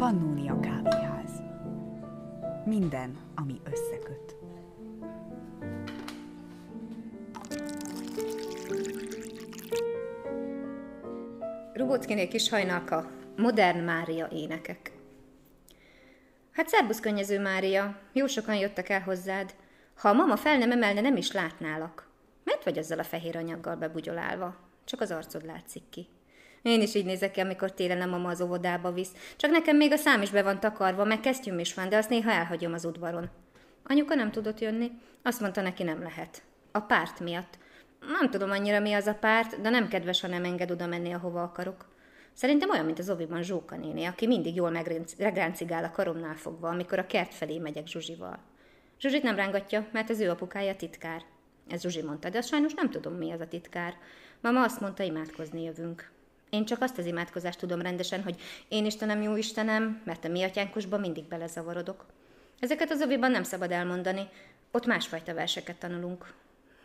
Pannonia kávéház. Minden, ami összeköt. Rubockiné a modern Mária énekek. Hát szerbusz könnyező Mária, jó sokan jöttek el hozzád. Ha a mama fel nem emelne, nem is látnálak. Mert vagy azzal a fehér anyaggal bebugyolálva? Csak az arcod látszik ki. Én is így nézek ki, amikor télen a mama az óvodába visz. Csak nekem még a szám is be van takarva, meg kesztyűm is van, de azt néha elhagyom az udvaron. Anyuka nem tudott jönni, azt mondta neki nem lehet. A párt miatt. Nem tudom annyira mi az a párt, de nem kedves, ha nem enged oda menni, ahova akarok. Szerintem olyan, mint az oviban Zsóka néni, aki mindig jól megráncigál a karomnál fogva, amikor a kert felé megyek Zsuzsival. Zsuzsit nem rángatja, mert az ő apukája titkár. Ez Zsuzsi mondta, de sajnos nem tudom, mi az a titkár. Mama azt mondta, imádkozni jövünk. Én csak azt az imádkozást tudom rendesen, hogy én Istenem, jó Istenem, mert a mi atyánkosban mindig belezavarodok. Ezeket az oviban nem szabad elmondani, ott másfajta verseket tanulunk.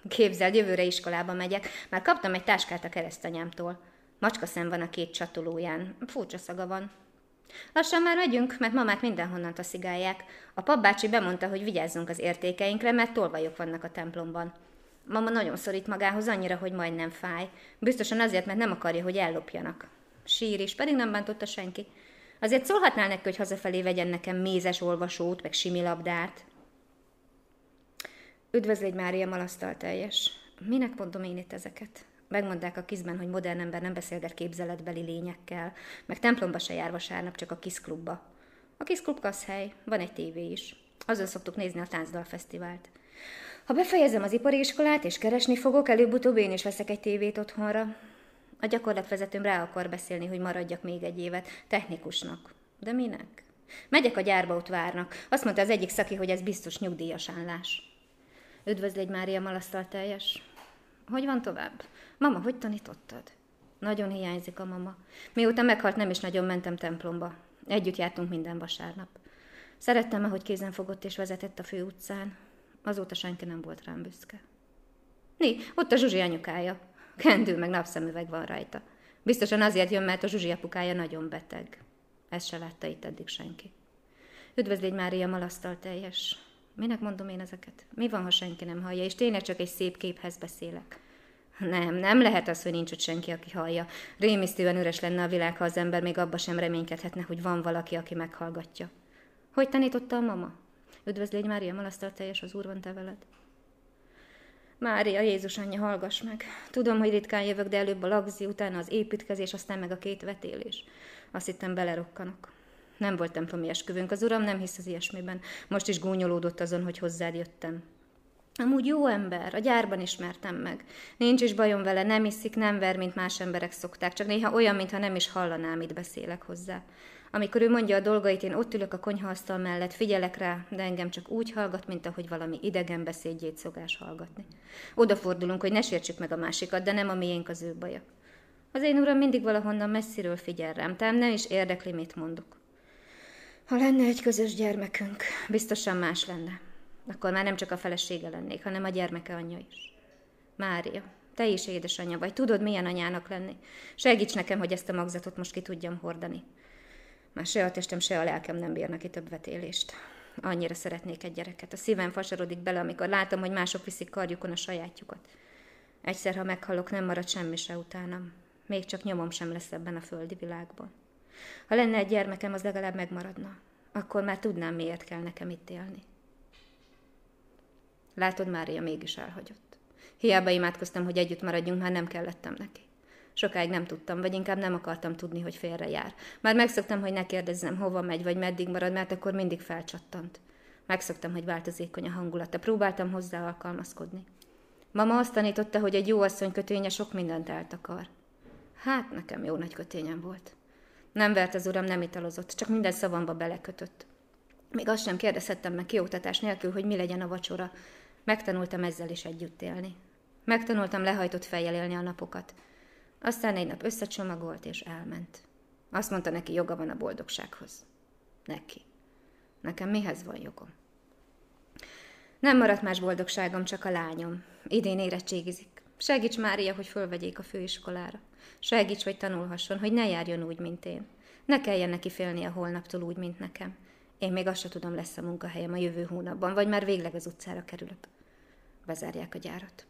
Képzeld, jövőre iskolába megyek, már kaptam egy táskát a keresztanyámtól. Macska szem van a két csatolóján, furcsa szaga van. Lassan már megyünk, mert mamát mindenhonnan taszigálják. A papbácsi bemondta, hogy vigyázzunk az értékeinkre, mert tolvajok vannak a templomban. Mama nagyon szorít magához annyira, hogy majdnem fáj. Biztosan azért, mert nem akarja, hogy ellopjanak. Sír is, pedig nem bántotta senki. Azért szólhatnál neki, hogy hazafelé vegyen nekem mézes olvasót, meg similabdát. Üdvözlégy Mária malasztal teljes. Minek mondom én itt ezeket? Megmondták a kizben, hogy modern ember nem beszélget képzeletbeli lényekkel, meg templomba se jár vasárnap, csak a kiszklubba. A kiszklub hely, van egy tévé is. Azon szoktuk nézni a táncdalfesztivált. Ha befejezem az ipari iskolát és keresni fogok, előbb-utóbb én is veszek egy tévét otthonra. A gyakorlatvezetőm rá akar beszélni, hogy maradjak még egy évet, technikusnak. De minek? Megyek a gyárba, ott várnak. Azt mondta az egyik szaki, hogy ez biztos nyugdíjas állás. Üdvözlégy Mária malasztal teljes. Hogy van tovább? Mama, hogy tanítottad? Nagyon hiányzik a mama. Mióta meghalt, nem is nagyon mentem templomba. Együtt jártunk minden vasárnap. Szerettem, ahogy kézen fogott és vezetett a fő utcán. Azóta senki nem volt rám büszke. Ni, ott a Zsuzsi anyukája. Kendő meg napszemüveg van rajta. Biztosan azért jön, mert a Zsuzsi apukája nagyon beteg. Ezt se látta itt eddig senki. Üdvözlégy Mária malasztal teljes. Minek mondom én ezeket? Mi van, ha senki nem hallja, és tényleg csak egy szép képhez beszélek? Nem, nem lehet az, hogy nincs ott senki, aki hallja. Rémisztően üres lenne a világ, ha az ember még abba sem reménykedhetne, hogy van valaki, aki meghallgatja. Hogy tanította a mama? Üdvözlégy Mária, malasztal teljes az Úr te veled. Mária, Jézus anyja, hallgass meg. Tudom, hogy ritkán jövök, de előbb a lagzi, utána az építkezés, aztán meg a két vetélés. Azt hittem belerokkanok. Nem volt templomi esküvőnk, az uram nem hisz az ilyesmiben. Most is gúnyolódott azon, hogy hozzád jöttem. Amúgy jó ember, a gyárban ismertem meg. Nincs is bajom vele, nem iszik, nem ver, mint más emberek szokták, csak néha olyan, mintha nem is hallanám, mit beszélek hozzá. Amikor ő mondja a dolgait, én ott ülök a konyhaasztal mellett, figyelek rá, de engem csak úgy hallgat, mint ahogy valami idegen beszédjét szokás hallgatni. Odafordulunk, hogy ne sértsük meg a másikat, de nem a miénk az ő baja. Az én uram mindig valahonnan messziről figyel rám, tám nem is érdekli, mit mondok. Ha lenne egy közös gyermekünk, biztosan más lenne. Akkor már nem csak a felesége lennék, hanem a gyermeke anyja is. Mária, te is édesanyja vagy, tudod, milyen anyának lenni. Segíts nekem, hogy ezt a magzatot most ki tudjam hordani. Már se a testem, se a lelkem nem bírnak ki több vetélést. Annyira szeretnék egy gyereket. A szívem fasarodik bele, amikor látom, hogy mások viszik karjukon a sajátjukat. Egyszer, ha meghalok, nem marad semmi se utánam. Még csak nyomom sem lesz ebben a földi világban. Ha lenne egy gyermekem, az legalább megmaradna. Akkor már tudnám, miért kell nekem itt élni. Látod, Mária mégis elhagyott. Hiába imádkoztam, hogy együtt maradjunk, már nem kellettem neki. Sokáig nem tudtam, vagy inkább nem akartam tudni, hogy félre jár. Már megszoktam, hogy ne kérdezzem, hova megy, vagy meddig marad, mert akkor mindig felcsattant. Megszoktam, hogy változékony a hangulata. Próbáltam hozzá alkalmazkodni. Mama azt tanította, hogy egy jó asszony köténye sok mindent eltakar. Hát, nekem jó nagy kötényem volt. Nem vert az uram, nem italozott, csak minden szavamba belekötött. Még azt sem kérdezhettem meg kioktatás nélkül, hogy mi legyen a vacsora. Megtanultam ezzel is együtt élni. Megtanultam lehajtott fejjel élni a napokat. Aztán egy nap összecsomagolt és elment. Azt mondta neki, joga van a boldogsághoz. Neki. Nekem mihez van jogom? Nem maradt más boldogságom, csak a lányom. Idén érettségizik. Segíts Mária, hogy fölvegyék a főiskolára. Segíts, hogy tanulhasson, hogy ne járjon úgy, mint én. Ne kelljen neki a holnaptól úgy, mint nekem. Én még azt se tudom, lesz a munkahelyem a jövő hónapban, vagy már végleg az utcára kerülök. Bezárják a gyárat.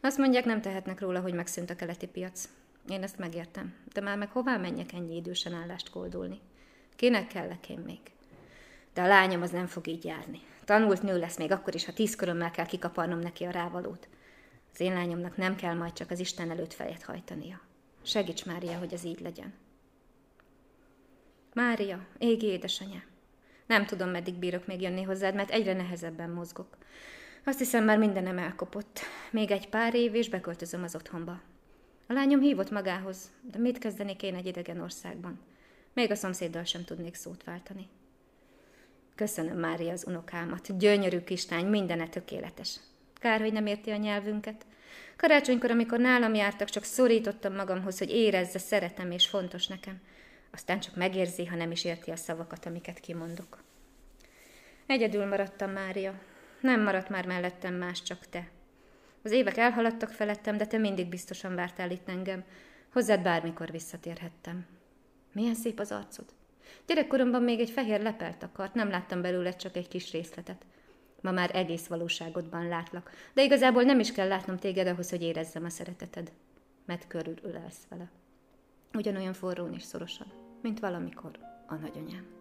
Azt mondják, nem tehetnek róla, hogy megszűnt a keleti piac. Én ezt megértem, de már meg hová menjek ennyi idősen állást koldulni? Kinek kellek én még? De a lányom az nem fog így járni. Tanult nő lesz még akkor is, ha tíz körömmel kell kikaparnom neki a rávalót. Az én lányomnak nem kell majd csak az Isten előtt fejet hajtania. Segíts, Mária, hogy ez így legyen. Mária, égi édesanyám. Nem tudom, meddig bírok még jönni hozzád, mert egyre nehezebben mozgok. Azt hiszem, már mindenem elkopott. Még egy pár év, és beköltözöm az otthonba. A lányom hívott magához, de mit kezdenék én egy idegen országban? Még a szomszéddal sem tudnék szót váltani. Köszönöm, Mária, az unokámat. Gyönyörű kislány, mindene tökéletes. Kár, hogy nem érti a nyelvünket. Karácsonykor, amikor nálam jártak, csak szorítottam magamhoz, hogy érezze, szeretem és fontos nekem. Aztán csak megérzi, ha nem is érti a szavakat, amiket kimondok. Egyedül maradtam, Mária. Nem maradt már mellettem más, csak te. Az évek elhaladtak felettem, de te mindig biztosan vártál itt engem. Hozzád bármikor visszatérhettem. Milyen szép az arcod. Gyerekkoromban még egy fehér lepelt akart, nem láttam belőle csak egy kis részletet. Ma már egész valóságodban látlak, de igazából nem is kell látnom téged ahhoz, hogy érezzem a szereteted, mert körülölelsz vele. Ugyanolyan forrón és szorosan, mint valamikor a nagyanyám.